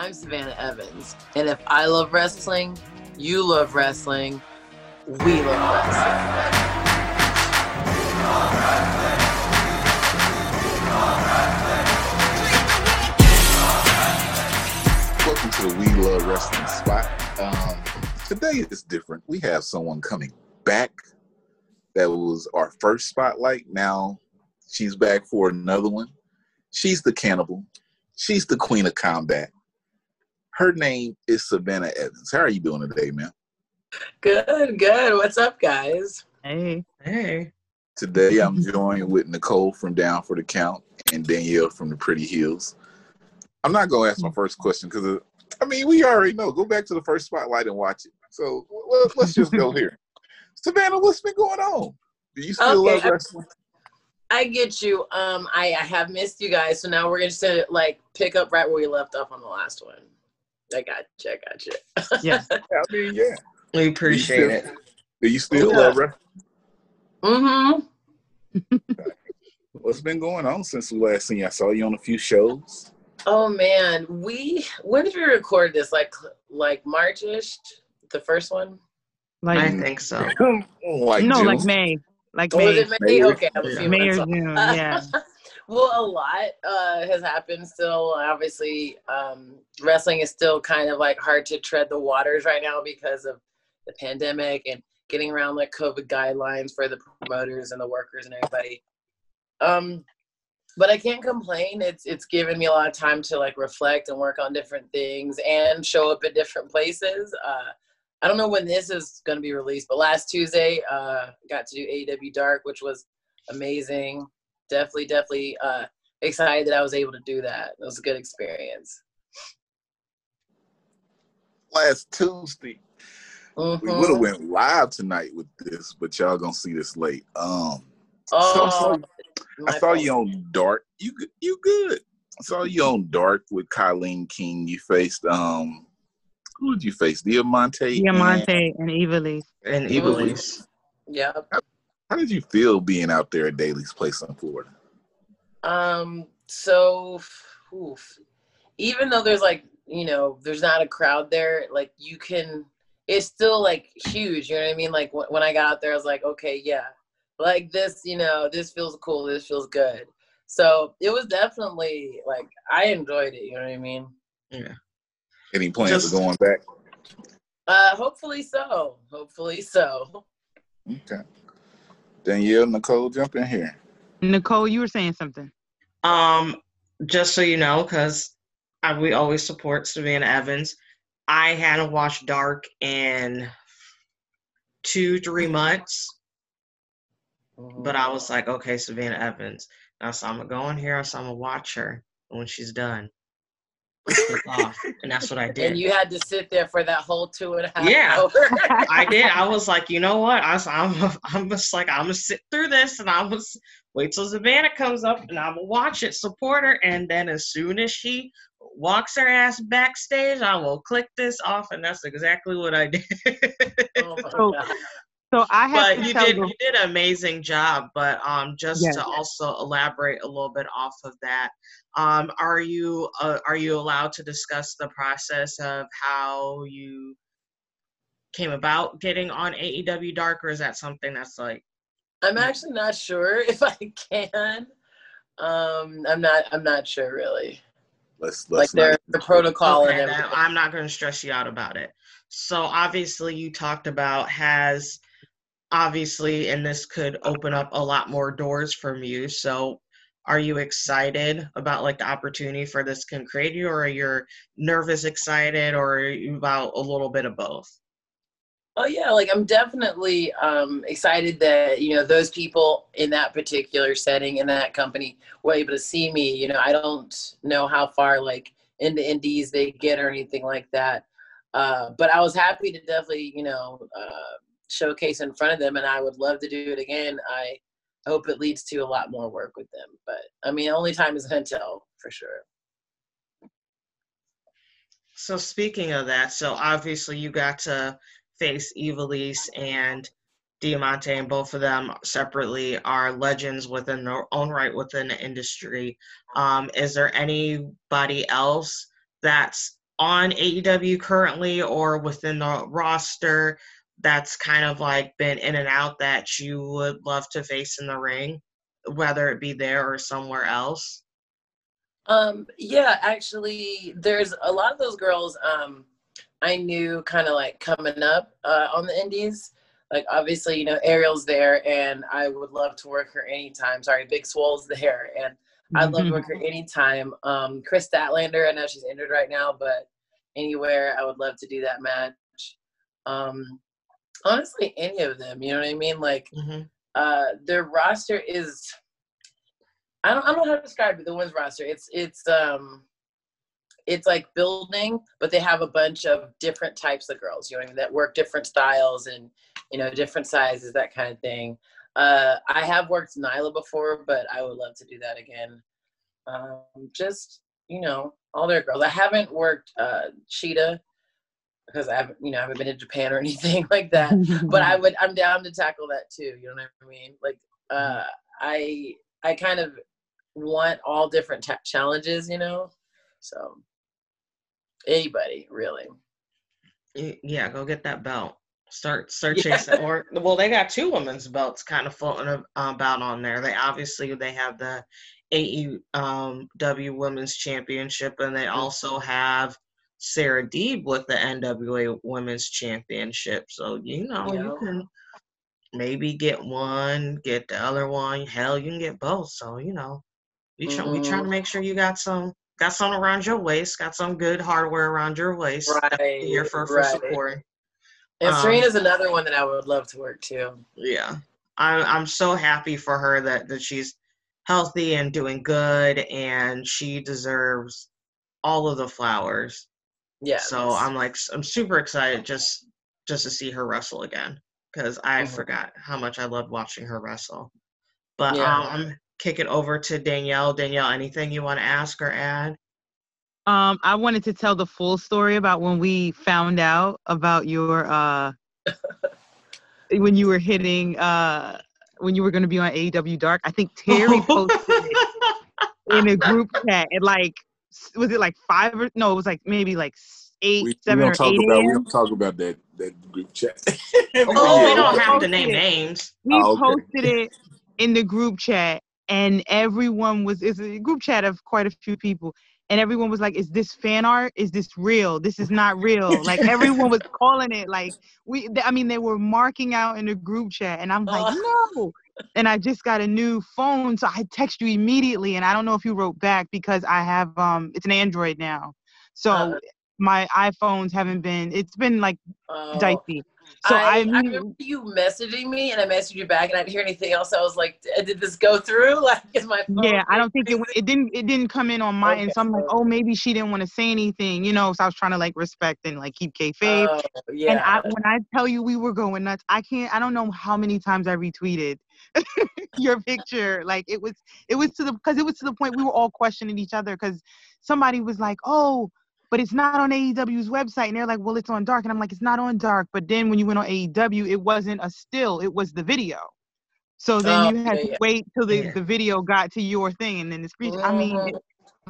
I'm Savannah Evans. And if I love wrestling, you love wrestling, we love wrestling. Welcome to the We Love Wrestling spot. Um, today is different. We have someone coming back. That was our first spotlight. Now she's back for another one. She's the cannibal. She's the queen of combat. Her name is Savannah Evans. How are you doing today, man? Good, good. What's up, guys? Hey. Hey. Today I'm joined with Nicole from Down for the Count and Danielle from the Pretty Hills. I'm not gonna ask my first question because I mean we already know. Go back to the first spotlight and watch it. So well, let's just go here. Savannah, what's been going on? Do you still Okay, love I- wrestling? I get you. Um, I, I have missed you guys, so now we're gonna just uh, like pick up right where we left off on the last one. I got you. I got you. Yes. I mean, yeah. We appreciate it. Do you still Yeah. love wrestling? Mm-hmm. What's been going on since we last seen you? I saw you on a few shows. Oh man, we when did we record this? Like like Marchish, the first one. Like, I think so. like no, June. like May. Like Oh, was May. it May? May. Okay, a few May or off. June. Yeah. well, a lot uh, has happened still. Obviously, um, wrestling is still kind of like hard to tread the waters right now because of the pandemic and getting around like COVID guidelines for the promoters and the workers and everybody. Um, but I can't complain. It's it's given me a lot of time to like reflect and work on different things and show up at different places. Uh, I don't know when this is going to be released, but last Tuesday, uh, got to do AEW Dark, which was amazing. Definitely, definitely uh, excited that I was able to do that. It was a good experience. last Tuesday. We Mhm. would have went live tonight with this, but y'all gonna see this late. Um, Oh, so I saw, I saw fault. you on Dark. You you good? I saw you on Dark with KiLynn King. You faced um, who did you face? Diamante. and- Diamante and Ivelisse. And. Ivelisse. Yep. How did you feel being out there at Daily's Place in Florida? Um. So, oof. even though there's like you know there's not a crowd there, like you can. It's still like huge. You know what I mean? Like wh- when I got out there, I was like, okay, yeah, like this. You know, this feels cool. This feels good. So it was definitely like I enjoyed it. You know what I mean? Yeah. Any plans Just- of going back? Uh, hopefully so. Hopefully so. Okay. Danielle, Nicole, jump in here. Nicole, you were saying something. Um, just so you know, because we always support Savannah Evans. I hadn't watched Dark in two, three months, but I was like, okay, Savannah Evans. Now, so I'm gonna go in here, so I'm gonna watch her, when she's done, click off, and that's what I did. And you had to sit there for that whole two and a half Yeah. hours. I did. I was like, you know what? I was, I'm, I'm just like, I'm gonna sit through this, and I'm gonna wait till Savannah comes up, and I'm gonna watch it, support her, and then as soon as she walks her ass backstage, I will click this off, and that's exactly what I did. Oh So- So I have but to you tell did the- you did an amazing job. But um, just Yes. to also elaborate a little bit off of that, um, are you uh, are you allowed to discuss the process of how you came about getting on AEW Dark, or is that something that's like I'm actually not sure if I can. Um, I'm not. I'm not sure really. Let's Like let's their the protocol okay, and then everything. I'm not going to stress you out about it. So obviously, you talked about has obviously, and this could open up a lot more doors from you. So, are you excited about like the opportunity for this can create you, or are you nervous, excited, or about a little bit of both? Oh yeah, like I'm definitely um, excited that you know those people in that particular setting in that company were able to see me. You know, I don't know how far like in the indies they get or anything like that, uh, but I was happy to definitely you know uh, showcase in front of them, and I would love to do it again. I hope it leads to a lot more work with them, but I mean, only time is gonna tell for sure. So speaking of that, so obviously you got to face Ivelisse and Diamante, and both of them separately are legends within their own right within the industry. Um, is there anybody else that's on AEW currently or within the roster that's kind of like been in and out that you would love to face in the ring, whether it be there or somewhere else? Um, yeah, actually, there's a lot of those girls um, I knew kind of like coming up uh, on the indies. Like, obviously, you know, Ariel's there, and I would love to work her anytime. Sorry, Big Swole's there, and I'd love to work her anytime. Um, Kris Statlander, I know she's injured right now, but anywhere, I would love to do that match. Um, honestly, any of them, you know what I mean? Like, Mm-hmm. uh, their roster is I don't I don't know how to describe it. The women's roster. It's it's um it's like building, but they have a bunch of different types of girls, you know, what I mean, that work different styles and you know different sizes, that kind of thing. Uh, I have worked Nyla before, but I would love to do that again. Um, just you know, all their girls. I haven't worked uh, Shida because I haven't, you know, I haven't been to Japan or anything like that. but I would, I'm down to tackle that too. You know what I mean? Like, uh, I, I kind of want all different ta- challenges, you know. So anybody really. Yeah, go get that belt. Start start Yeah. Or well, they got two women's belts kind of floating about on there. They obviously they have the AEW Women's Championship, and they also have Serena Deeb with the NWA Women's Championship. So you know you can maybe get one, get the other one. Hell, you can get both. So you know, we try, we trying to make sure you got some got some around your waist, got some good hardware around your waist. Right. Here for, for right. support. And Um, Serena's another one that I would love to work too. Yeah, I'm I'm so happy for her that that she's healthy and doing good, and she deserves all of the flowers. Yeah. So I'm like I'm super excited just just to see her wrestle again because I Mhm. forgot how much I loved watching her wrestle. But Yeah. um, I'm kicking over to Danielle. Danielle, anything you want to ask or add? Um, I wanted to tell the full story about when we found out about your uh when you were hitting uh when you were going to be on AEW Dark. I think Terry posted it in a group chat at like s- was it like five or no? It was like maybe like s- eight, We, we seven don't or talk eight about we don't talk about that that group chat. Oh, we don't have to name it. names. He Oh, okay. posted it in the group chat, and everyone was it's a group chat of quite a few people, and everyone was like, "Is this fan art? Is this real? This is not real." Like everyone was calling it like we. I mean, they were marking out in the group chat, and I'm like, no. And I just got a new phone, so I text you immediately, and I don't know if you wrote back because I have um, it's an Android now, so. Uh-uh. My iPhones haven't been. It's been like Oh. dicey. So I, I, I remember you messaging me, and I messaged you back, and I didn't hear anything else. I was like, "Did this go through? Like, is my phone?" Yeah, I don't think it, it didn't it didn't come in on my end. So I'm like, oh, maybe she didn't want to say anything, you know. So I was trying to like respect and like keep kayfabe. Oh, yeah. And I, when I tell you we were going nuts, I can't. I don't know how many times I retweeted your picture. Like it was, it was to the because it was to the point we were all questioning each other because somebody was like, oh. But it's not on AEW's website, and they're like, "Well, it's on Dark," and I'm like, "It's not on Dark." But then when you went on AEW, it wasn't a still; it was the video. So then Oh, you had yeah, to yeah. wait till the, Yeah. the video got to your thing, and then the screen. I mean, it-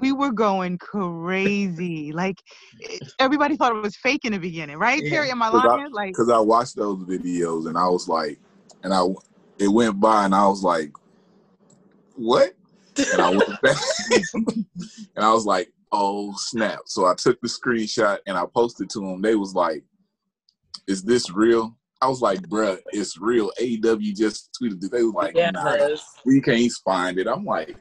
we were going crazy. Like it- everybody thought it was fake in the beginning, right? Yeah. Terry, am I- lying? Like, because I watched those videos and I was like, and I it went by and I was like, what? And I went back and I was like, oh snap! So I took the screenshot and I posted to them. They was like, is this real? I was like, bruh, it's real. AEW just tweeted it. They was like, yeah, nah, we can't find it. I'm like,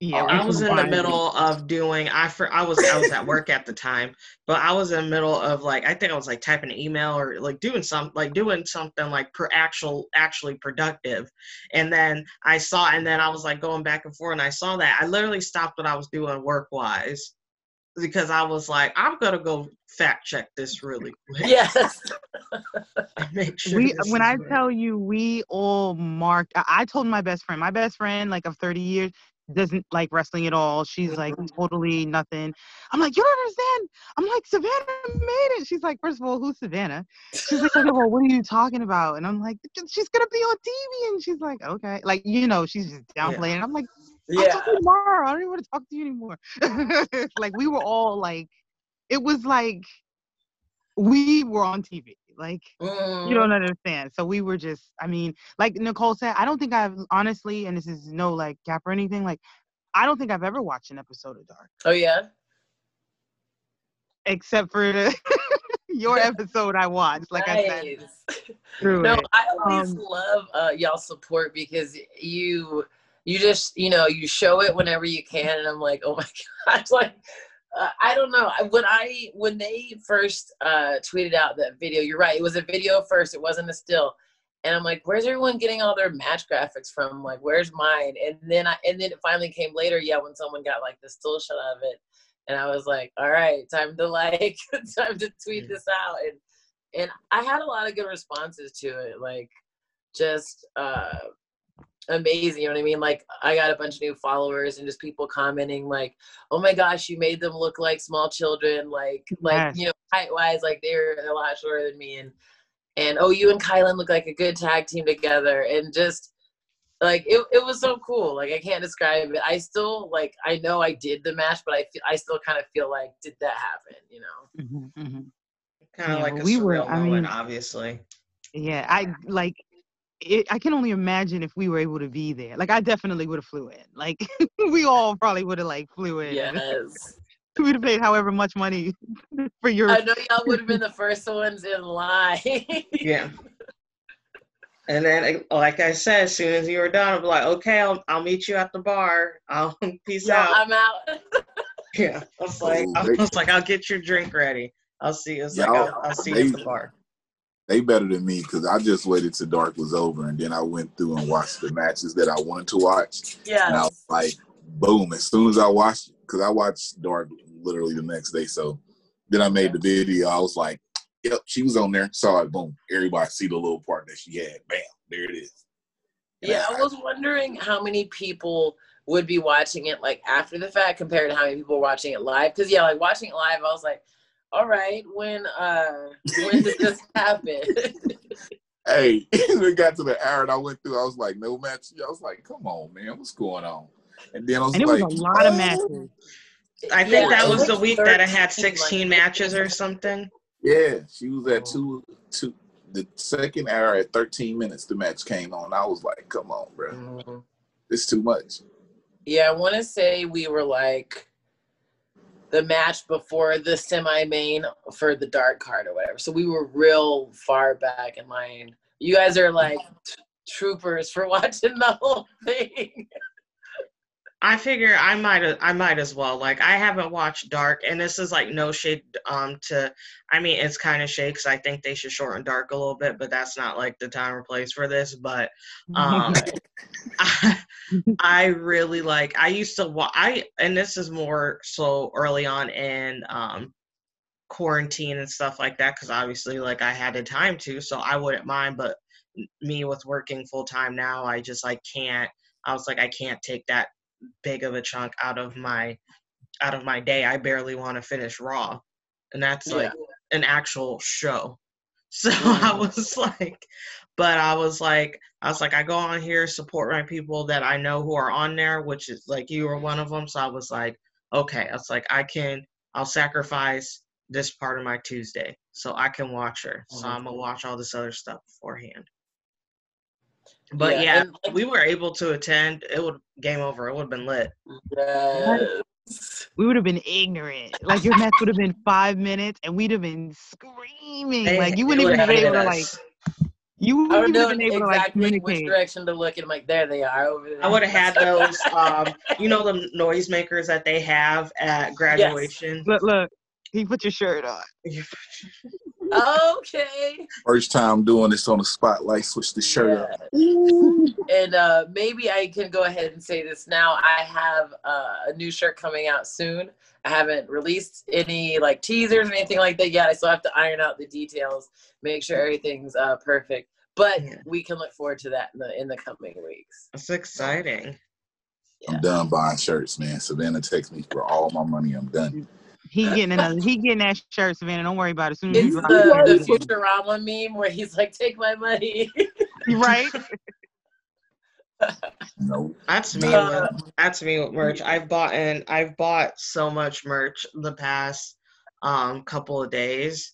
yeah, oh, I was in the find it. middle of doing. I for I was I was at work at the time, but I was in the middle of like I think I was like typing an email or like doing some like doing something like per actual actually productive, and then I saw and then I was like going back and forth and I saw that I literally stopped what I was doing work wise because I was like I'm gonna go fact check this really quick. Yes. make sure we this when is I real. tell you we all marked I, I told my best friend, my best friend like of 30 years doesn't like wrestling at all. She's like mm-hmm. totally nothing. I'm like, you don't understand. I'm like, Savannah made it. She's like, first of all, who's Savannah? She's like, okay, well, what are you talking about? And I'm like, she's gonna be on TV. And she's like, okay. Like, you know, she's just downplaying. And I'm like, I'll Yeah. talk to you tomorrow. I don't even want to talk to you anymore. like we were all like it was like we were on TV. Like Mm. you don't understand. So we were just, I mean, like Nicole said, I don't think I've honestly, and this is no like gap or anything, like I don't think I've ever watched an episode of Dark Oh yeah. except for the your episode I watched. Like I said, No, it. I always Um, love uh, y'all support because you you just you know you show it whenever you can, and I'm like, oh my gosh, like uh, I don't know when I when they first uh, tweeted out that video. You're right, it was a video first. It wasn't a still. And I'm like, where's everyone getting all their match graphics from? Like, where's mine? And then I and then it finally came later, yeah, when someone got like the still shot of it. And I was like, all right, time to like time to tweet this out. And and I had a lot of good responses to it, like just uh amazing. You know what I mean? Like I got a bunch of new followers and just people commenting like, "Oh my gosh, you made them look like small children." Like like Yes. you know height wise, like they're a lot shorter than me, and and oh, you and KiLynn look like a good tag team together, and just like it, it was so cool. Like I can't describe it. I still like I know I did the match, but I feel I still kind of feel like did that happen? You know? Mhm, mhm. Kind of Yeah, like a we were- surreal I mean- obviously. Yeah, I like. It, I can only imagine if we were able to be there. Like, I definitely would have flew in. Like, we all probably would have like flew in. Yes. We'd have paid however much money for your. I know y'all would have been the first ones in line. Yeah. And then, like- like I said, as soon as you were done, I'll be like, okay, I'll, I'll meet you at the bar. I'll peace Yeah, out. I'm out. Yeah. I was like, I they- was like, I'll get your drink ready. I'll see. It's like, Y'all- I'll, I'll see you at the bar. They better than me because I just waited till dark was over and then I went through and watched the matches that I wanted to watch. Yeah. And I was like, boom, as soon as I watched, because I watched Dark literally the next day. So then I made the video. I was like, yep, she was on there. Saw it, boom. Everybody see the little part that she had. Bam, there it is. Yeah, I was wondering how many people would be watching it like after the fact compared to how many people were watching it live. Because yeah, like watching it live, I was like, all right, when uh when did this happen? Hey, we got to the hour and I went through. I was like, no match. I was like, come on, man, what's going on? And then I was like, and it like, was a lot of "Oh." matches. I think Yeah, that was the like week that I had 13, like, 16 matches or something. Yeah, she was at two, two. The second hour at 13 minutes, the match came on. I was like, come on, bro, Mhm. it's too much. Yeah, I want to say we were like the match before the semi main for the dark card or whatever. So we were real far back in line. You guys are like t- troopers for watching the whole thing. I figure I might I might as well. Like I haven't watched Dark, and this is like no shade um to. I mean, it's kind of shade because I think they should shorten Dark a little bit, but that's not like the time or place for this. But um, I, I really like. I used to watch. I and this is more so early on in um quarantine and stuff like that because obviously like I had the time to, so I wouldn't mind. But me with working full time now, I just like can't. I was like, I can't take that big of a chunk out of my out of my day. I barely want to finish Raw, and that's like an actual show. So I was like, but I was like, I was like, I go on here support my people that I know who are on there, which is like you were one of them. So I was like, okay, I was like, I can, I'll sacrifice this part of my Tuesday so I can watch her. So Mhm. I'm gonna watch all this other stuff beforehand. But Yeah, yeah, and, we were able to attend. It would game over. It would have been lit. Yes. we would have been ignorant. Like your match would have been five minutes, and we'd have been screaming. They- like you wouldn't even would've been able hated to like. You wouldn't would even know been able to like exactly which communicate. direction to look, and I'm like, there they are over there. I would have had those, um, you know, the noisemakers that they have at graduation. Look, look. He put your shirt on. Okay. First time doing this on the spotlight. Switch the shirt up. Yeah. and uh, maybe I can go ahead and say this now. I have uh, a new shirt coming out soon. I haven't released any like teasers or anything like that yet. I still have to iron out the details, make sure everything's uh, perfect. But Yeah. we can look forward to that in the in the coming weeks. That's exciting. I'm done buying shirts, man. Savannah takes me for all my money. I'm done. He getting another. He getting that shirt, Savannah. Don't worry about it. Soon as It's you drop the, it, the Futurama meme where he's like, "Take my money." right? No, That's me. Uh, with, that's me with merch. I've bought and I've bought so much merch the past um couple of days.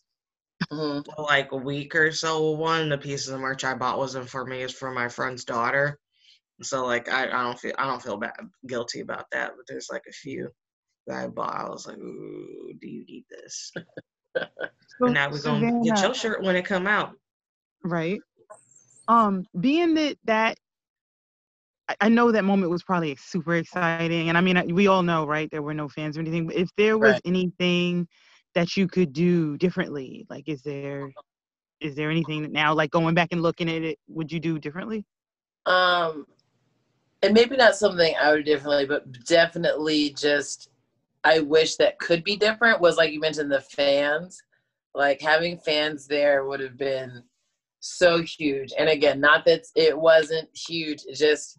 Mhm. like a week or so. One of the pieces of merch I bought wasn't for me; it's for my friend's daughter. So like I, I don't feel I don't feel bad guilty about that. But there's like a few that I bought. I was like, ooh, do you need this? So, and now we're gonna get your shirt when it come out. right? Um, being that that I- I know that moment was probably super exciting, and I mean I- we all know, right? There were no fans or anything. But if there was Right. anything that you could do differently, like is there is there anything that now, like going back and looking at it, would you do differently? Um, and maybe not something I would do differently, but definitely just I wish that could be different was like you mentioned the fans. Like having fans there would have been so huge. And again, not that it wasn't huge, it's just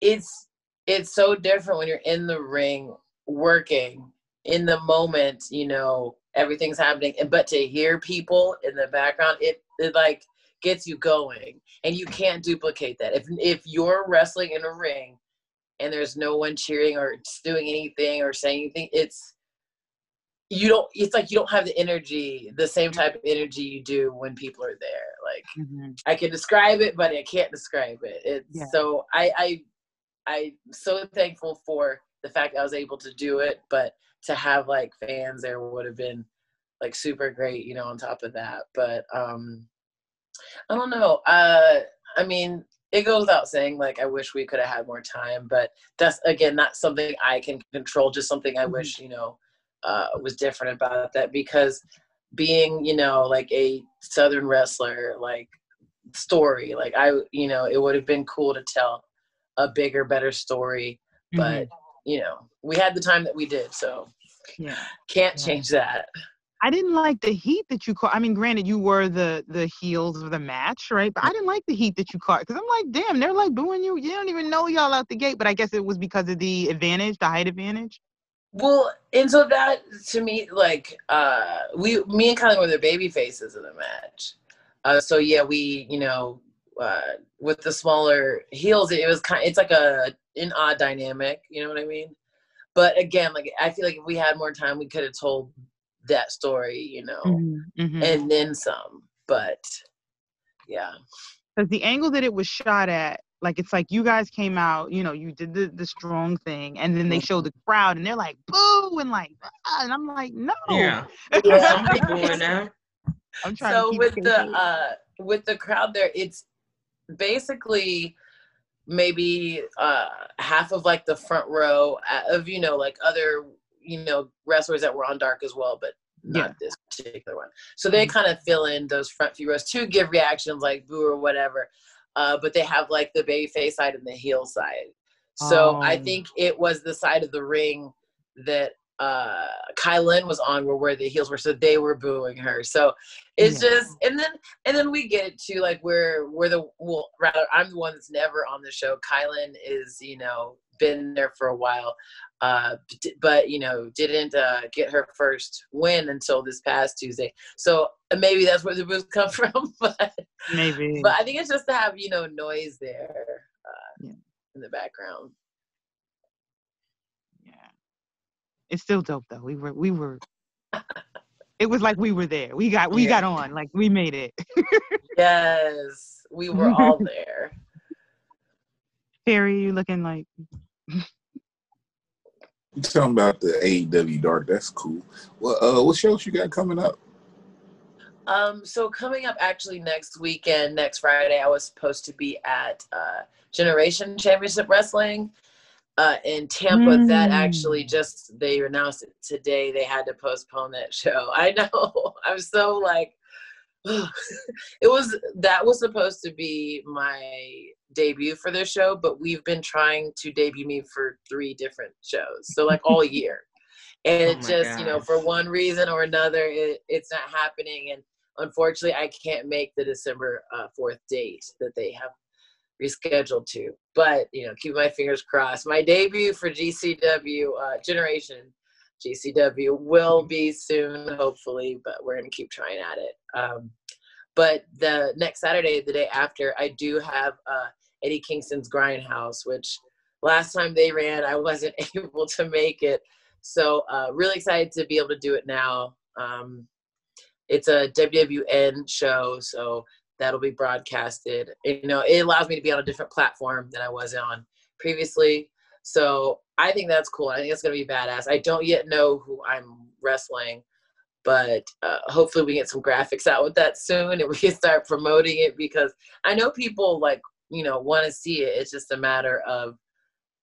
it's it's so different when you're in the ring working in the moment, you know, everything's happening. But to hear people in the background, it, it like gets you going and you can't duplicate that if if you're wrestling in a ring and there's no one cheering or doing anything or saying anything it's you don't it's like you don't have the energy the same type of energy you do when people are there like i can describe it but i can't describe it it's Yeah. so i i i'm so thankful for the fact i was able to do it but to have like fans there would have been like super great you know on top of that but um I don't know. Uh, I mean, it goes without saying. Like, I wish we could have had more time, but that's again not something I can control. Just something I Mhm. wish you know uh, was different about that because being you know like a southern wrestler like story like i you know it would have been cool to tell a bigger better story but you know we had the time that we did so yeah. can't Yeah. change that I didn't like the heat that you caught. I mean, granted, you were the the heels of the match, right? But I didn't like the heat that you caught because I'm like, damn, they're like booing you. You don't even know y'all out the gate. But I guess it was because of the advantage, the height advantage. Well, and so that to me, like, uh, we, me and Kylie were the baby faces of the match. Uh, so yeah, we, you know, uh, with the smaller heels, it was kind. It's like a an odd dynamic. You know what I mean? But again, like, I feel like if we had more time, we could have told that story. You know, Mhm. and then some. But yeah, Because the angle that it was shot at, like it's like you guys came out, you know, you did the the strong thing, and then they Mhm. show the crowd, and they're like boo, and like, ah, and I'm like, no. Yeah, Yeah. some people. I'm trying so to keep with the uh with the crowd there it's basically maybe uh half of like the front row uh, of you know like other you know wrestlers that were on dark as well but not this particular one so they Mhm. kind of fill in those front few rows to give reactions like boo or whatever uh but they have like the baby face side and the heel side so i Oh. think it was the side of the ring that uh KiLynn was on were where the heels were, so they were booing her. So it's Yeah. just and then and then we get to like where we're the well rather I'm the one that's never on the show. KiLynn is, you know, been there for a while. Uh but you know, didn't uh get her first win until this past Tuesday. So uh, maybe that's where the boos come from. But maybe. but I think it's just to have, you know, noise there uh Yeah. in the background. Yeah. It's still dope though. We were we were it was like we were there. We got we Yeah. got on. Like we made it. Yes, we were all there. Terry, you looking like You talking about the AEW Dark? That's cool. Well, uh, what shows you got coming up? Um, so coming up actually next weekend, next Friday, I was supposed to be at uh, Generation Championship Wrestling uh, in Tampa. That actually Mm. just they announced it today. They had to postpone that show. I know. I'm so like, it was that was supposed to be my debut for this show, but we've been trying to debut me for three different shows. So like all year. And Oh it just, you know, for one reason or another, it, it's not happening. And unfortunately, I can't make the December uh, 4th date that they have rescheduled to. But, you know, keep my fingers crossed. My debut for GCW uh, Generation GCW will be soon, hopefully, but we're going to keep trying at it. Um, but the next Saturday, the day after, I do have uh, Eddie Kingston's Grindhouse, which last time they ran, I wasn't able to make it So uh, really excited to be able to do it now. Um, it's a WWN show, so that'll be broadcasted. You know, it allows me to be on a different platform than I was on previously. So I think that's cool. I think it's gonna be badass. I don't yet know who I'm wrestling, but uh, hopefully we get some graphics out with that soon and we can start promoting it because I know people like you know want to see it. It's just a matter of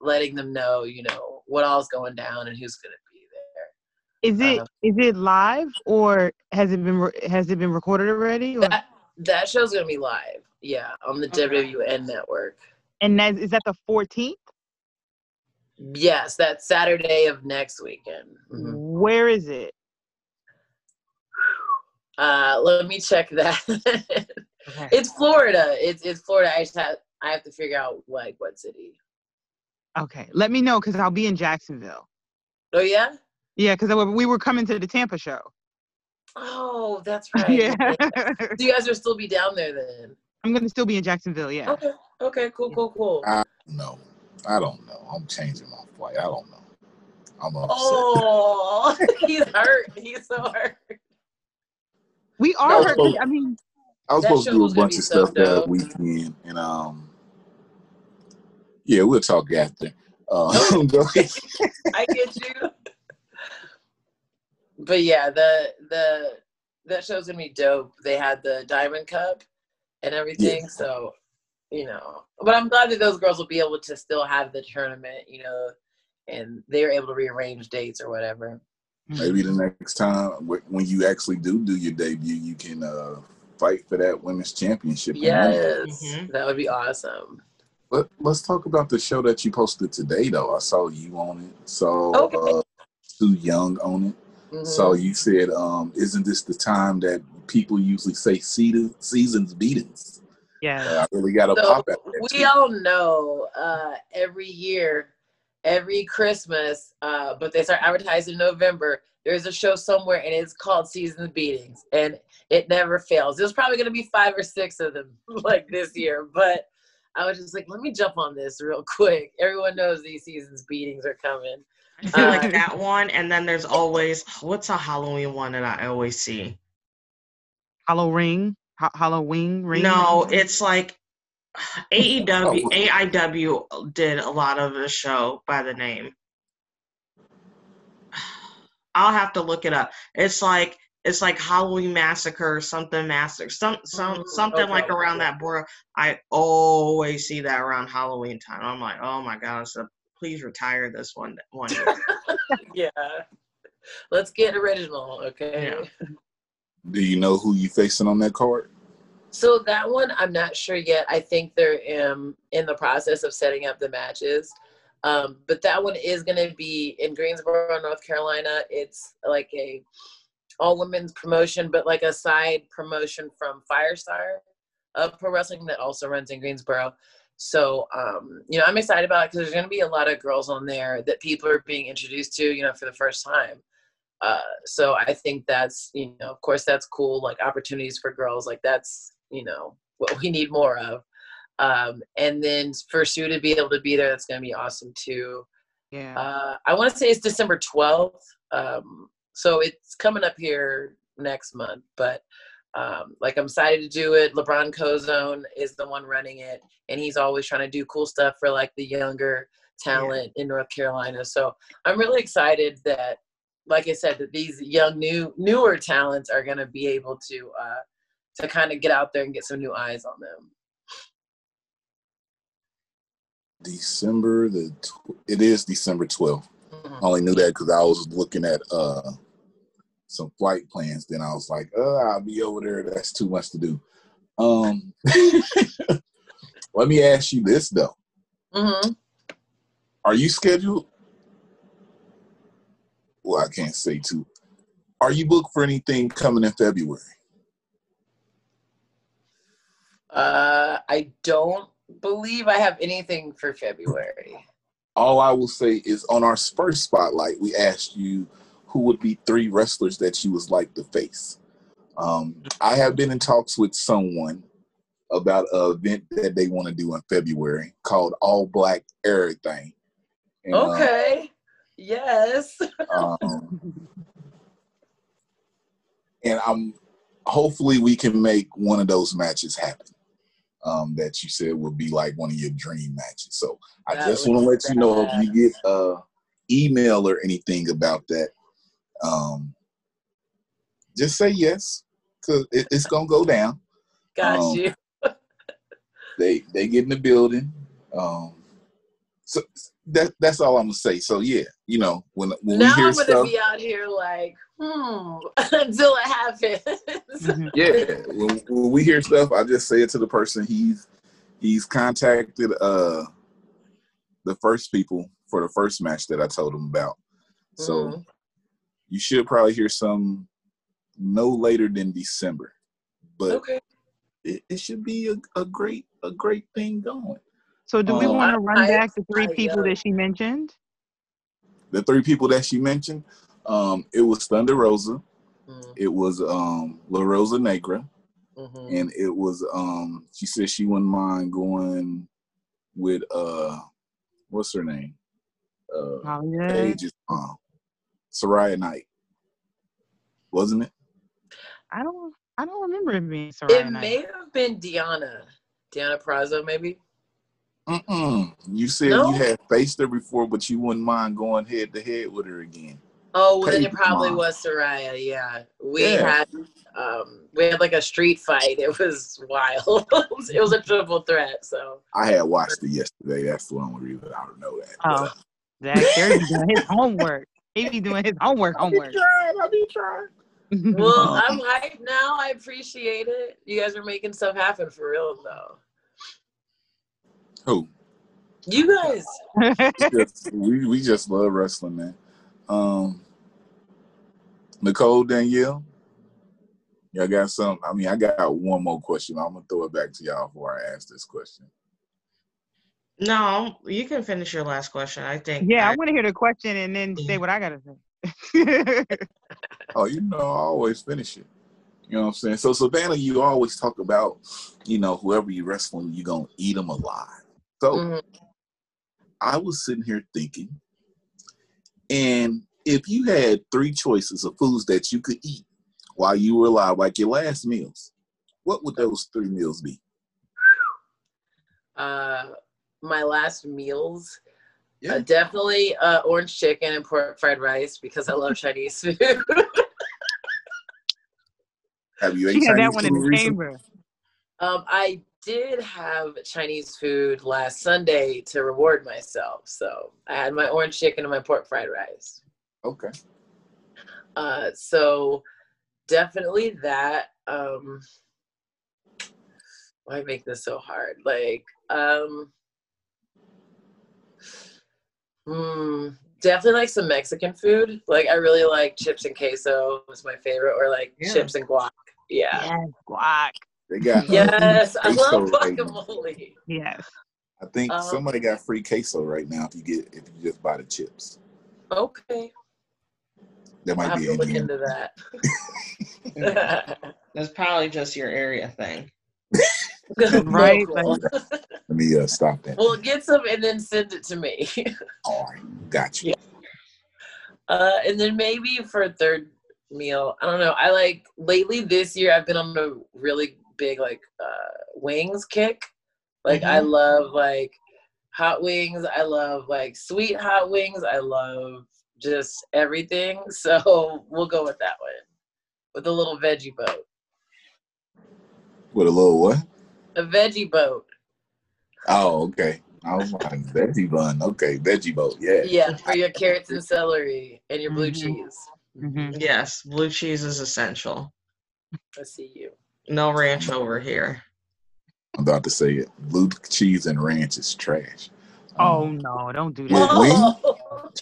letting them know, you know, what all's going down and who's gonna be there. Is it Um, is it live or has it been re- has it been recorded already? Or, That that show's gonna be live. Yeah, on the Okay. WWN network. and that is is that the 14th? Yes, that Saturday of next weekend. Mhm. Where is it? Uh, let me check that. Okay. it's Florida. It's it's Florida. I just have I have to figure out like what city. Okay. Let me know because I'll be in Jacksonville. Oh yeah. Yeah, because we were coming to the Tampa show. Oh, that's right. Yeah. So you guys will still be down there then. I'm gonna still be in Jacksonville. Yeah. Okay. Okay. Cool. Cool. Cool. I no, I don't know. I'm changing my flight. I don't know. I'm upset. Oh, he's hurt. He's so hurt. We are. hurt- supposed- I mean, I was supposed to do a bunch of so stuff that weekend, and um, yeah, we'll talk after. Uh, go ahead. I get you. But yeah, the the that show's gonna be dope. They had the Diamond Cup and everything, so you know. But I'm glad that those girls will be able to still have the tournament, you know, and they're able to rearrange dates or whatever. Maybe the next time when you actually do do your debut, you can uh, fight for that women's championship. and win it. Yes, Mhm. that would be awesome. Let, let's talk about the show that you posted today, though. I saw you on it. So Okay. uh, Sue Young on it. Mhm. So you said, um, "Isn't this the time that people usually say season, seasons beatings?" Yeah. I really got to So pop at that. we too. all know uh, every year, every Christmas, uh, but they start advertising in November. There's a show somewhere, and it's called Seasons Beatings, and it never fails. There's probably going to be five or six of them like this year, but I was just like, let me jump on this real quick. Everyone knows these Seasons Beatings are coming. I feel Uh, like that one, and then there's always what's a Halloween one that I always see. Hollow ring. Halloween ring. No, it's like E Oh. AEW. AIW did a lot of the show by the name. I'll have to look it up. It's like it's like Halloween Massacre, something massacre, some some Mm, something okay, like around that border. I always see that around Halloween time. I'm like, oh my god! So please retire this one one. year. Yeah. Let's get original, okay? Yeah. Do you know who you facing on that card? So that one, I'm not sure yet. I think they're um, in the process of setting up the matches. Um, but that one is going to be in Greensboro, North Carolina. It's like a all women's promotion, but like a side promotion from Firestar of pro wrestling that also runs in Greensboro. So, um, you know, I'm excited about it because there's going to be a lot of girls on there that people are being introduced to, you know, for the first time. Uh, so I think that's, you know, of course, that's cool. Like opportunities for girls, like that's, you know, what we need more of. Um, and then for Sue to be able to be there, that's going to be awesome too. Yeah. Uh, I want to say it's December 12th. Um, so it's coming up here next month, but um, like I'm excited to do it. LeBron Cozone is the one running it, and he's always trying to do cool stuff for like the younger talent in North Carolina. So I'm really excited that, like I said, that these young new newer talents are going to be able to uh, to kind of get out there and get some new eyes on them. December the tw- it is December 12th. Mhm. I only knew that because I was looking at uh some flight plans. Then I was like, uh, I'll be over there. That's too much to do. Um, let me ask you this though: Mm-hmm. Are you scheduled? Well, I can't say too. Are you booked for anything coming in February? Uh, I don't believe I have anything for February. All I will say is on our first spotlight, we asked you who would be three wrestlers that you was like to face. Um, I have been in talks with someone about an event that they want to do in February called All Black Everything. And, uh, Okay. Yes. Um, and I'm hopefully we can make one of those matches happen. Um, that you said would be like one of your dream matches. So I That just want to let you know if you get a email or anything about that, um, just say yes because it, it's gonna go down. Got Um, you. They they get in the building. Um, so that that's all I'm gonna say. So yeah, you know when when Now we hear I'm gonna stuff, be out here like, hmm, until it happens. Mhm. yeah, when, when we hear stuff, I just say it to the person. He's he's contacted uh the first people for the first match that I told him about. So Mhm. you should probably hear some no later than December, but okay. it, it should be a, a great a great thing going. So do we Um, want to run I- back the three I, people uh, that she mentioned? The three people that she mentioned, um, it was Thunder Rosa, Mm, it was um La Rosa Negra, mhm. and it was um she said she wouldn't mind going with uh what's her name? Uh Holiday. Paige's mom. Saraya Knight. Wasn't it? I don't. I don't remember it being Saraya It Knight. may have been Diana. Diana Prazo, maybe. Mm-mm. You said No? you had faced her before, but you wouldn't mind going head to head with her again. Oh, well, then it probably mom. was Saraya. Yeah, we Yeah. had um we had like a street fight. It was wild. it was a triple threat. So I had watched it yesterday. That's the only reason I don't know that. Oh, Zach Terry be doing his homework. He be doing his homework. I be Homework. trying. I be trying. well, Um, I'm hyped now. I appreciate it. You guys are making stuff happen for real though. Who? You guys. just, we we just love wrestling, man. Um, Nicole Danielle, y'all got some. I mean, I got one more question. I'm gonna throw it back to y'all before I ask this question. No, you can finish your last question. I think. yeah, I I- want to hear the question and then say what I gotta say. Oh, you know, I always finish it. You know what I'm saying? So, Savannah, you always talk about, you know, whoever you wrestling, you gonna eat them alive. So, Mhm. I was sitting here thinking, and if you had three choices of foods that you could eat while you were alive, like your last meals, what would those three meals be? Uh, my last meals. Yeah. Uh, definitely uh, orange chicken and pork fried rice because I love Chinese food. Have you she ate had that one in the recently? chamber. um, I did have Chinese food last Sunday to reward myself. So I had my orange chicken and my pork fried rice. Okay. Uh, so definitely that. Um, why make this so hard? Like, um, hmm, definitely like some Mexican food. Like, I really like chips and queso was my favorite, or like Yeah. chips and guac. Yeah. Yes, guac. They got uh, Yes, I queso love right now. guacamole. Yes. I think Um, somebody got free queso right now if you get if you just buy the chips. Okay, That I'll might have be to look Indian. into that. That's probably just your area thing. Right, Let me uh, stop that. well, get some and then send it to me. All right, got you. Yeah. Uh, and then maybe for a third meal, I don't know. I like lately this year I've been on a really big like uh, wings kick. Like I love like hot wings. I love like sweet hot wings. I love just everything. So we'll go with that one with a little veggie boat. With a little what? A veggie boat. Oh, okay. I was like veggie bun. Okay, veggie boat. Yeah. Yeah, for your carrots and celery and your blue Mhm. cheese. hmm Yes, blue cheese is essential. I see you. No ranch over here. I'm about to say it. Blue cheese and ranch is trash. Oh Um, no! Don't do Yeah. that. wing?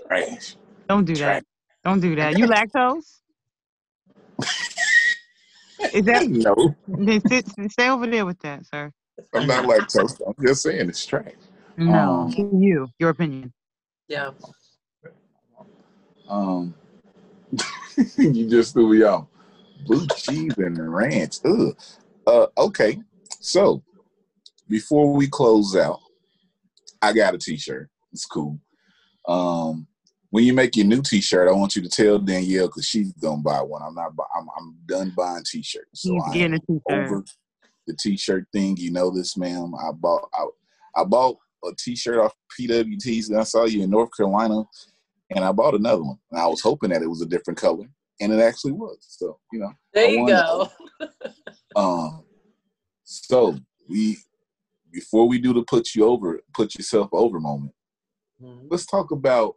trash. Don't do that. Don't do that. You lactose? Is that no, then sit, stay over there with that, sir? I'm not lactose. I'm just saying it's trash. No, Um, you. Your opinion. Yeah. Um, you just threw me off. Blue cheese and ranch. Ugh. Uh, okay. So before we close out, I got a T-shirt. It's cool. Um, when you make your new T-shirt, I want you to tell Danielle because she's gonna buy one. I'm not. I'm. I'm done buying T-shirts. So He's getting a t-shirt. over the T-shirt thing. You know this, ma'am. I bought. I, I bought a T-shirt off PWTs, and I saw you in North Carolina, and I bought another one. And I was hoping that it was a different color, and it actually was. So you know. There you go. Um. So we, before we do the put you over, put yourself over moment. Mhm. let's talk about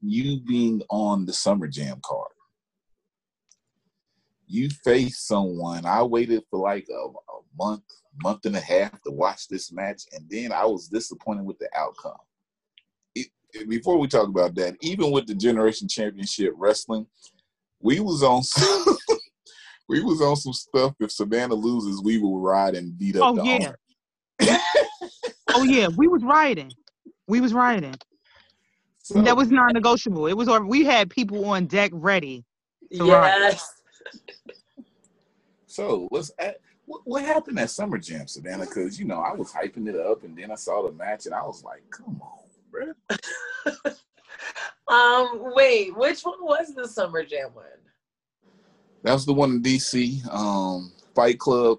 you being on the summer jam card. You faced someone. I waited for like a, a month, month and a half to watch this match, and then I was disappointed with the outcome. Before we talk about that, even with the Generation Championship Wrestling, we was on some, we was on some stuff. If Savannah loses, we will ride and beat up Oh, the yeah. owner. Oh yeah, we was riding. We was riding. So- That was non-negotiable. It was or we had people on deck ready. So, right. Yes. So let's. Add, what, what happened at Summer Jam, Savannah? Because you know I was hyping it up, and then I saw the match, and I was like, "Come on, bro." Um. Wait. Which one was the summer jam one? That was the one in DC, um, Fight Club.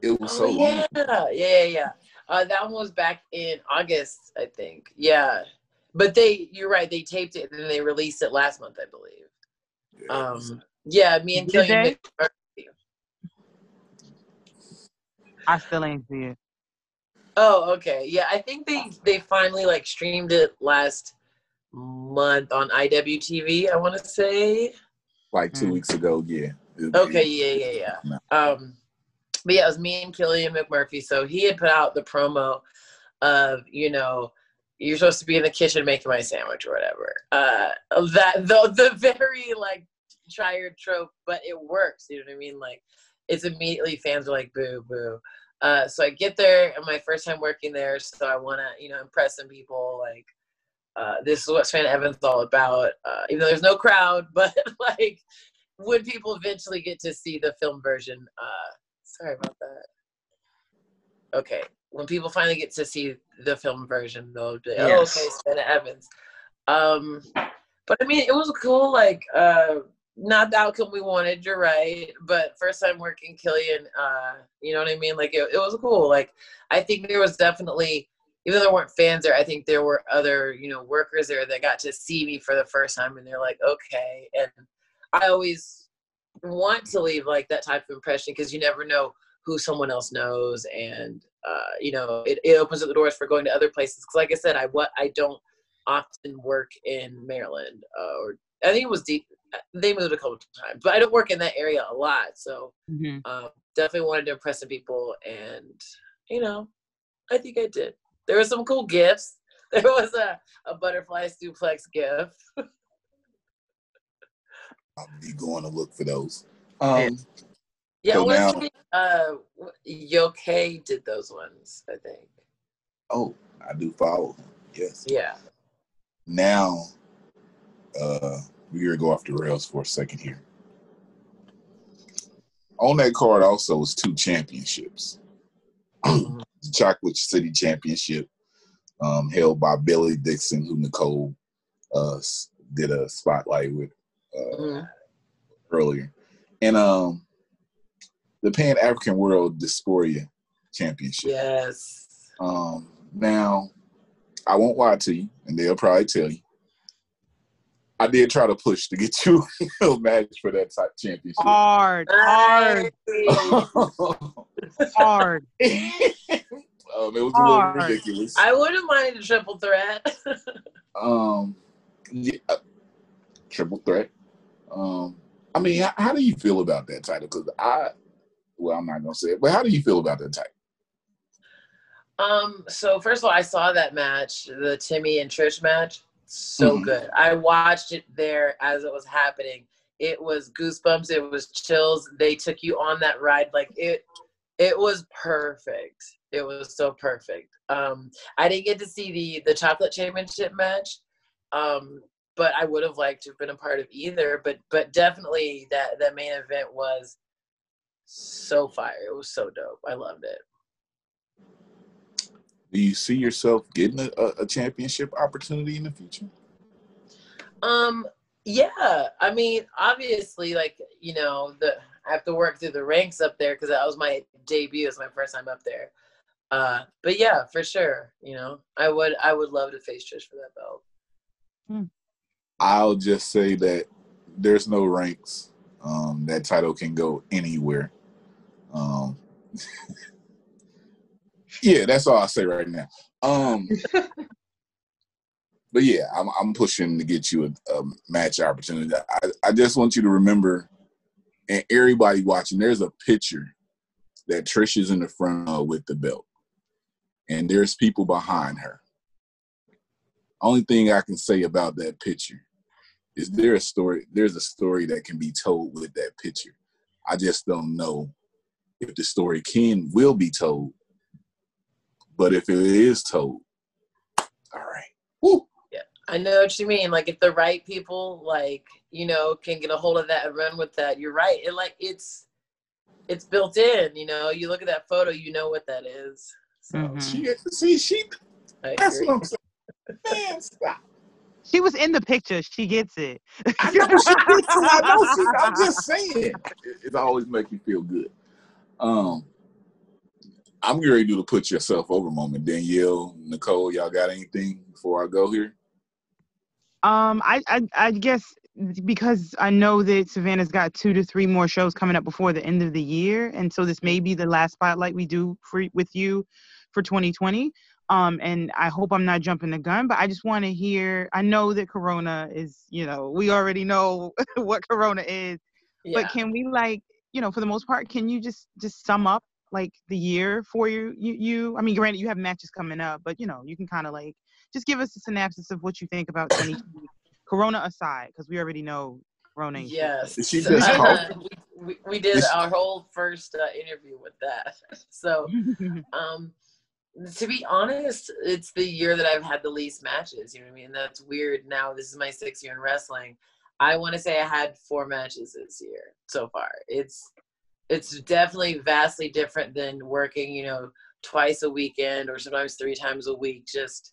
It was so Oh, long. yeah. yeah, yeah, yeah. Uh, that one was back in August, I think. Yeah, but they, you're right. They taped it and then they released it last month, I believe. Yeah, Um, yeah, me and Did Killian. I still ain't see it. Oh, okay. Yeah, I think they they finally like streamed it last month on IWTV. I want to say. like two Mm. weeks ago. Yeah. Okay, it- yeah, yeah, yeah. Um, but yeah, it was me and Killian McMurphy. So he had put out the promo of, you know, you're supposed to be in the kitchen making my sandwich or whatever. Uh, that the the very like tired trope, but it works. You know what I mean? Like, it's immediately fans are like, boo, boo. Uh, so I get there, and my first time working there, so I want to, you know, impress some people. Like, uh, this is what Savannah Evans all about. Uh, even though there's no crowd, but like, when people eventually get to see the film version, uh, sorry about that. Okay, when people finally get to see the film version, they'll be, oh, Yes. okay, Savannah Evans. Um, but I mean, it was cool. Like, uh, not the outcome we wanted. You're right, but first time working Killian, uh, you know what I mean? Like, it, it was cool. Like, I think there was definitely, even though there weren't fans there, I think there were other, you know, workers there that got to see me for the first time, and they're like, okay. And I always want to leave like that type of impression because you never know who someone else knows, and uh, you know, it, it opens up the doors for going to other places. Because, like I said, I what I don't often work in Maryland, uh, or I think it was deep. They moved a couple times, but I don't work in that area a lot, so Mhm. um, definitely wanted to impress some people, and you know, I think I did. There were some cool gifts. There was a, a butterfly suplex gift. I'll be going to look for those. Um, Yeah, So it was now- uh, Yoke did those ones, I think. Oh, I do follow him. Yes. Yeah. Now, uh, we're gonna go off the rails for a second here. On that card also was two championships. the Chocolate City Championship, um, held by Billy Dixon, who Nicole uh, did a spotlight with uh, Mhm. earlier, and um, the Pan African World Diaspora Championship. Yes. Um, now, I won't lie to you, and they'll probably tell you. I did try to push to get you a match for that type championship. Hard, hard, hard. um, it was a little ridiculous. I wouldn't mind a triple threat. Um, yeah, uh, triple threat. Um, I mean, how, how do you feel about that title? Because I, well, I'm not gonna say it, but how do you feel about that title? Um, so first of all, I saw that match, the Timmy and Trish match. So Mhm. good. I watched it there as it was happening. It was goosebumps. It was chills. They took you on that ride. Like it, it was perfect. It was so perfect. Um, I didn't get to see the the chocolate championship match, um, but I would have liked to have been a part of either. But but definitely that that main event was so fire. It was so dope. I loved it. Do you see yourself getting a, a, a championship opportunity in the future? Um, yeah. I mean, obviously, like you know, the I have to work through the ranks up there because that was my debut. It was my first time up there. Uh, but yeah, for sure. You know, I would I would love to face Trish for that belt. I'll just say that there's no ranks. Um, that title can go anywhere. Um, yeah, that's all I'll say right now. Um, but yeah, I'm, I'm pushing to get you a, a match opportunity. I, I just want you to remember, and everybody watching, there's a picture that Trish is in the front of with the belt, and there's people behind her. Only thing I can say about that picture is there a story? There's a story that can be told with that picture. I just don't know if the story can will be told. But if it is told, all right. Woo. I know what you mean. Like if the right people, like you know, can get a hold of that and run with that. You're right. It like it's it's built in. You know, you look at that photo, you know what that is. So Mhm. She see she I that's agree. what I'm saying. Man, stop. She was in the picture. She gets it. I know she did too. I know she I'm just saying. It, it always makes me feel good. Um I'm getting ready to put yourself over moment. Danielle, Nicole, y'all got anything before I go here? Um, I, I I guess because I know that Savannah's got two to three more shows coming up before the end of the year, and so this may be the last spotlight we do for with you for 2020. Um, and I hope I'm not jumping the gun, but I just want to hear. I know that Corona is, you know, we already know what Corona is, Yeah. but can we like, you know, for the most part, can you just just sum up like the year for you? You, you I mean, granted, you have matches coming up, but you know, you can kind of like just give us a synopsis of what you think about 2020, Corona aside, because we already know Corona. Yes. Did she just call? we, we, we did Did our whole first uh, interview with that. So, um, to be honest, it's the year that I've had the least matches. You know what I mean? That's weird. Now this is my sixth year in wrestling. I want to say I had four matches this year so far. It's it's definitely vastly different than working, you know, twice a weekend or sometimes three times a week. Just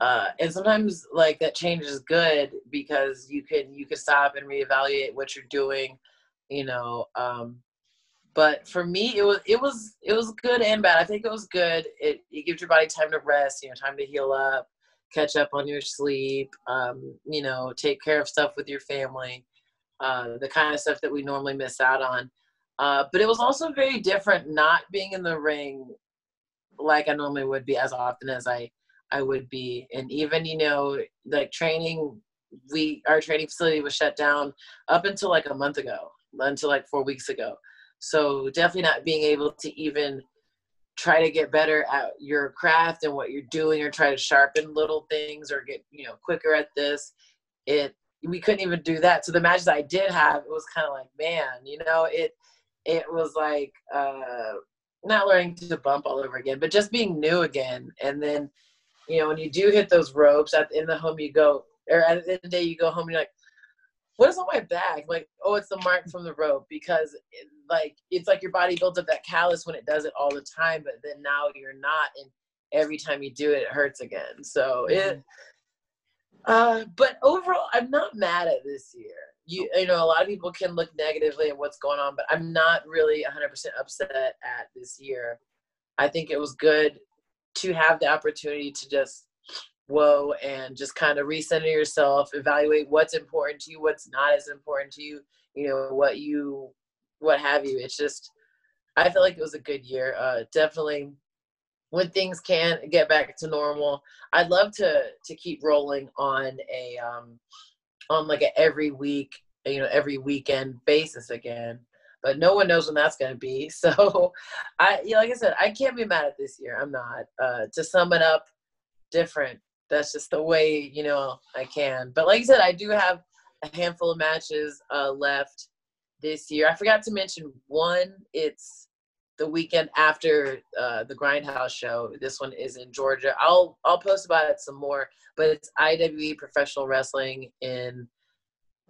uh, and sometimes like that change is good because you can you can stop and reevaluate what you're doing, you know. Um, but for me, it was it was it was good and bad. I think it was good. It it gives your body time to rest, you know, time to heal up, catch up on your sleep, um, you know, take care of stuff with your family, uh, the kind of stuff that we normally miss out on. Uh, but it was also very different not being in the ring like I normally would be as often as I I would be, and even you know like training. We our training facility was shut down up until like a month ago, until like four weeks ago. So definitely not being able to even try to get better at your craft and what you're doing or try to sharpen little things or get, you know, quicker at this. It we couldn't even do that. So the matches I did have, it was kind of like, man, you know, it it was like uh not learning to bump all over again, but just being new again. And then, you know, when you do hit those ropes at in the home you go or at the end of the day you go home and you're like, what is on my back? Like, oh, it's the mark from the rope because, it, like, it's like your body builds up that callus when it does it all the time, but then now you're not, and every time you do it, it hurts again. So it. Uh, but overall, I'm not mad at this year. You, you know, a lot of people can look negatively at what's going on, but I'm not really 100% upset at this year. I think it was good to have the opportunity to just whoa and just kind of recenter yourself evaluate what's important to you what's not as important to you you know what you what have you it's just i feel like it was a good year uh definitely when things can get back to normal i'd love to to keep rolling on a um on like a every week you know every weekend basis again but no one knows when that's going to be so i yeah, like i said i can't be mad at this year i'm not uh to sum it up different that's just the way you know I can. But like I said, I do have a handful of matches uh, left this year. I forgot to mention one. It's the weekend after uh, the Grindhouse show. This one is in Georgia. I'll I'll post about it some more. But it's IWE Professional Wrestling in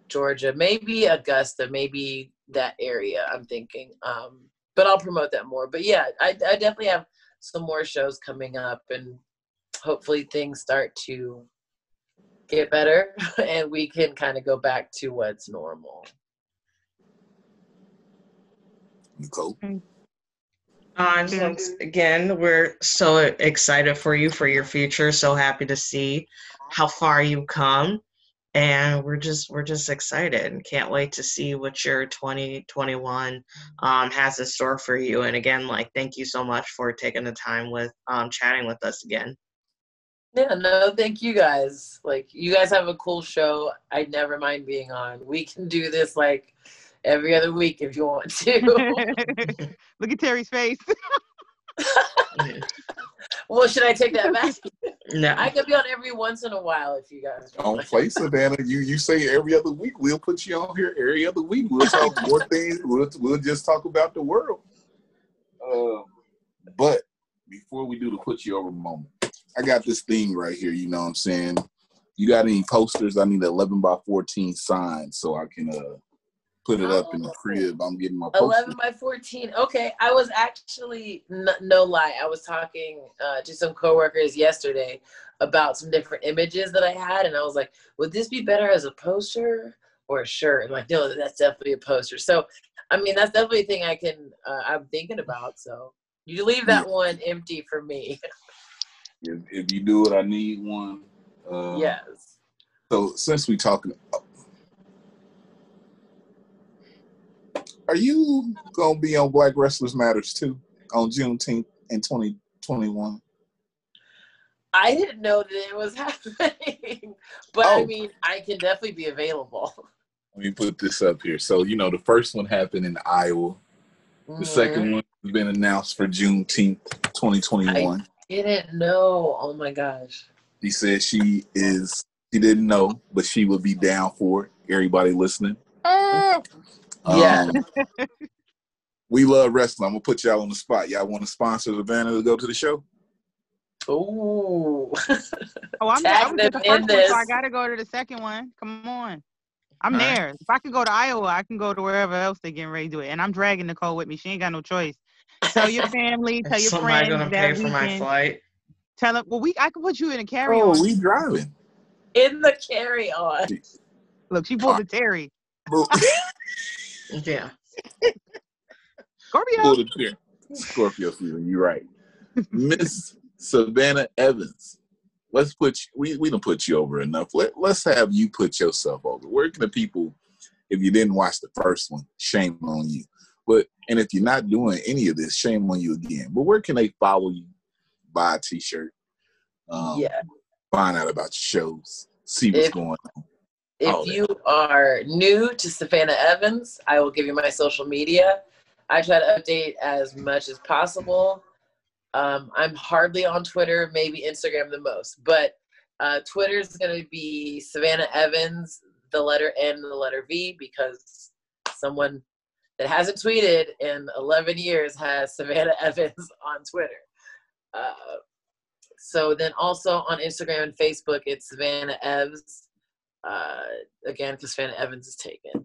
Georgia, maybe Augusta, maybe that area. I'm thinking. Um, but I'll promote that more. But yeah, I, I definitely have some more shows coming up and hopefully things start to get better and we can kind of go back to what's normal. Nicole. Uh, just once again, we're so excited for you for your future. So happy to see how far you've come, and we're just we're just excited and can't wait to see what your 2021 um, has in store for you. And again, like thank you so much for taking the time with um, chatting with us again. Yeah, no, thank you guys. Like you guys have a cool show. I never mind being on. We can do this like every other week if you want to. Look at Terry's face. well, should I take that back? No. I could be on every once in a while if you guys Don't play Savannah. You you say every other week. We'll put you on here every other week. We'll talk more things. We'll we'll just talk about the world. Uh, but before we do the put you over moment, I got this thing right here. You know what I'm saying? You got any posters? I need 11 by 14 signs so I can uh put it up in the crib. I'm getting my poster. 11 by 14. Okay. I was actually, n- no lie, I was talking uh, to some coworkers yesterday about some different images that I had. And I was like, would this be better as a poster or a shirt? And like, no, that's definitely a poster. So, I mean, that's definitely a thing I can, uh, I'm thinking about. So you leave that one empty for me. If, if you do it, I need one. Uh, yes. So since we talking, are you gonna be on Black Wrestlers Matters too on Juneteenth in 2021? I didn't know that it was happening, but I Oh. mean, I can definitely be available. Let me put this up here. So you know, the first one happened in Iowa. The Mhm. second one has been announced for Juneteenth 2021. didn't know. Oh my gosh. He said she is. She didn't know, but she would be down for it. Everybody listening. Yeah. Um, we love wrestling. I'm gonna put y'all on the spot. Y'all want to sponsor the Savannah to go to the show? Ooh. Oh, I'm, Tag I'm the first in one, so I gotta go to the second one. Come on. I'm All right. there. If I could go to Iowa, I can go to wherever else they're getting ready to do it. And I'm dragging Nicole with me. She ain't got no choice. Tell your family, tell your Somebody friends gonna that pay we for my can flight. tell them. Well, we I can put you in a carry on. Oh, we driving. In the carry on. Look, she pulled the Terry. Pull Yeah. Scorpio. the. Scorpio season. You're right. Miss Savannah Evans. Let's put you, we we don't put you over enough. Let let's have you put yourself over. Where can the people, if you didn't watch the first one, shame on you. But and if you're not doing any of this, shame on you again. But where can they follow you? Buy a T-shirt. Um, yeah. Find out about your shows. See what's If- going on. If that. you are new to Savannah Evans, I will give you my social media. I try to update as much as possible. Um, I'm hardly on Twitter, maybe Instagram the most, but uh, Twitter is going to be Savannah Evans, the letter N and the letter V, because someone that hasn't tweeted in 11 years has Savannah Evans on Twitter. Uh, so then also on Instagram and Facebook, it's Savannah Evs. Uh, again, because Savannah Evans is taken.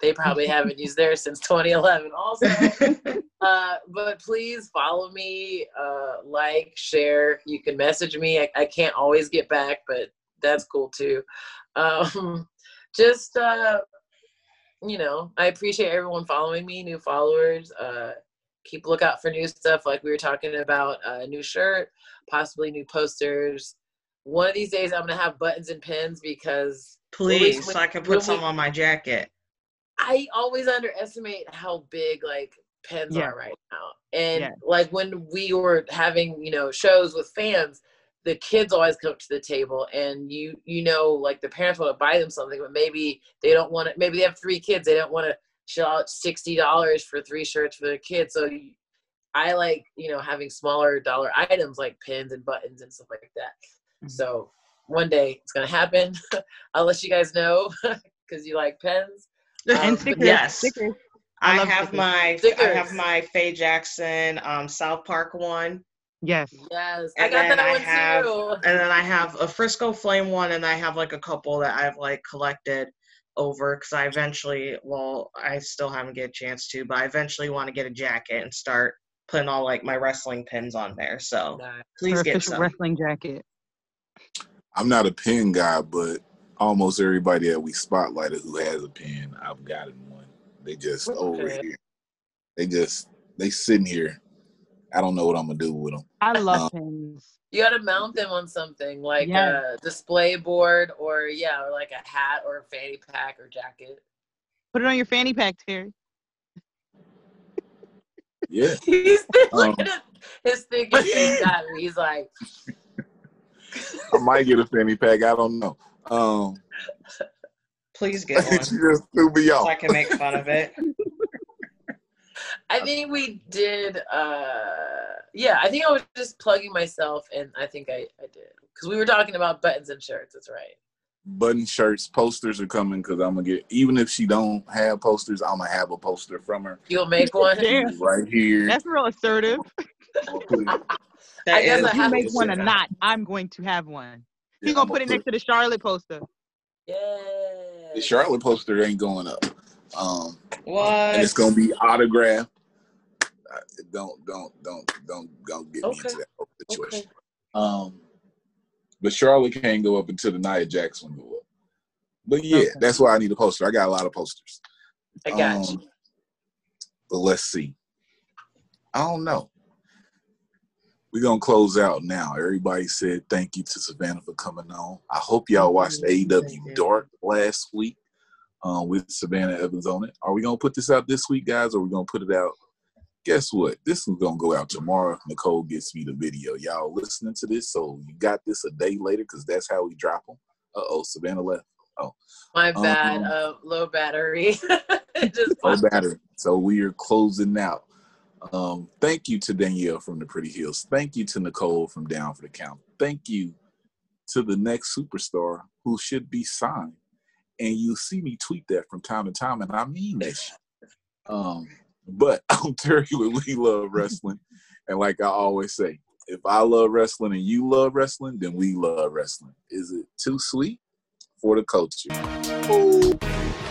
They probably haven't used theirs since 2011. Also, uh, but please follow me, uh, like, share. You can message me. I, I can't always get back, but that's cool too. Um, just uh, you know, I appreciate everyone following me, new followers. Uh, keep lookout for new stuff, like we were talking about, a new shirt, possibly new posters. One of these days, I'm gonna have buttons and pins because Please, when- so I can put some we- on my jacket. I always underestimate how big like pens Yeah. are right now. And Yeah. like when we were having, you know, shows with fans, the kids always come to the table and you you know like the parents want to buy them something but maybe they don't want to maybe they have three kids they don't want to shell out $60 for three shirts for their kids so you, i like you know having smaller dollar items like pins and buttons and stuff like that Mhm. so one day it's gonna happen i'll let you guys know because you like pens and Um, stickers. yes. Stickers. I I have stickers. my I have my Faye Jackson um, South Park one, Yes. Yes, I And got then that I one have- too. and then I have a Frisco Flame one, and I have like a couple that I've like collected over because I eventually, well, I still haven't get a chance to, but I eventually want to get a jacket and start putting all like my wrestling pins on there. So Nice. please Her get some. wrestling jacket. I'm not a pen guy, but almost everybody that we spotlighted who has a pen, I've gotten one. They just Okay. over here. They just they sitting here. I don't know what I'm gonna do with them. I love Um, pins. You gotta mount them on something like Yes. a display board or yeah, or like a hat or a fanny pack or jacket. Put it on your fanny pack, Terry. Yeah. He's Um, looking at his thinking got me. He's like, I might get a fanny pack. I don't know. Um, Please get she one just threw me so off. I can make fun of it. I think we did. uh Yeah, I think I was just plugging myself, and I think I, I did because we were talking about buttons and shirts. That's right. Button shirts, posters are coming because I'm gonna get. Even if she don't have posters, I'm gonna have a poster from her You'll make one. Yeah. right here. That's real assertive. I'll put it- That I guess is I If you have make to one or say that. not, I'm going to have one. yeah, He's gonna I'm put it next to the Charlotte poster. Yeah. The Charlotte poster ain't going up. Um, what? and it's gonna be autographed. Uh, Don't don't don't don't don't get me into that whole situation. Okay. Um, but Charlotte can't go up until the Nia Jax one go up. But yeah, Okay. that's why I need a poster. I got a lot of posters. I got you. Um, But let's see. I don't know. We're gonna close out now. Everybody said thank you to Savannah for coming on. I hope y'all watched AEW Dark last week um, with Savannah Evans on it. Are we gonna put this out this week, guys, or are we gonna put it out? Guess what? This is gonna go out tomorrow. if Nicole gets me the video. Y'all listening to this, so you got this a day later because that's how we drop them. Uh oh, Savannah left. Oh, my bad. um, uh, low battery. Just low battery. So we are closing out. Um, thank you to Danielle from the Pretty Hills. Thank you to Nicole from Down for the Count. Thank you to the next superstar who should be signed. And you see me tweet that from time to time, and I mean that shit. Um, but I'm Terry with We Love Wrestling. And like I always say, if I love wrestling and you love wrestling, then we love wrestling. Is it too sweet for the culture? Ooh.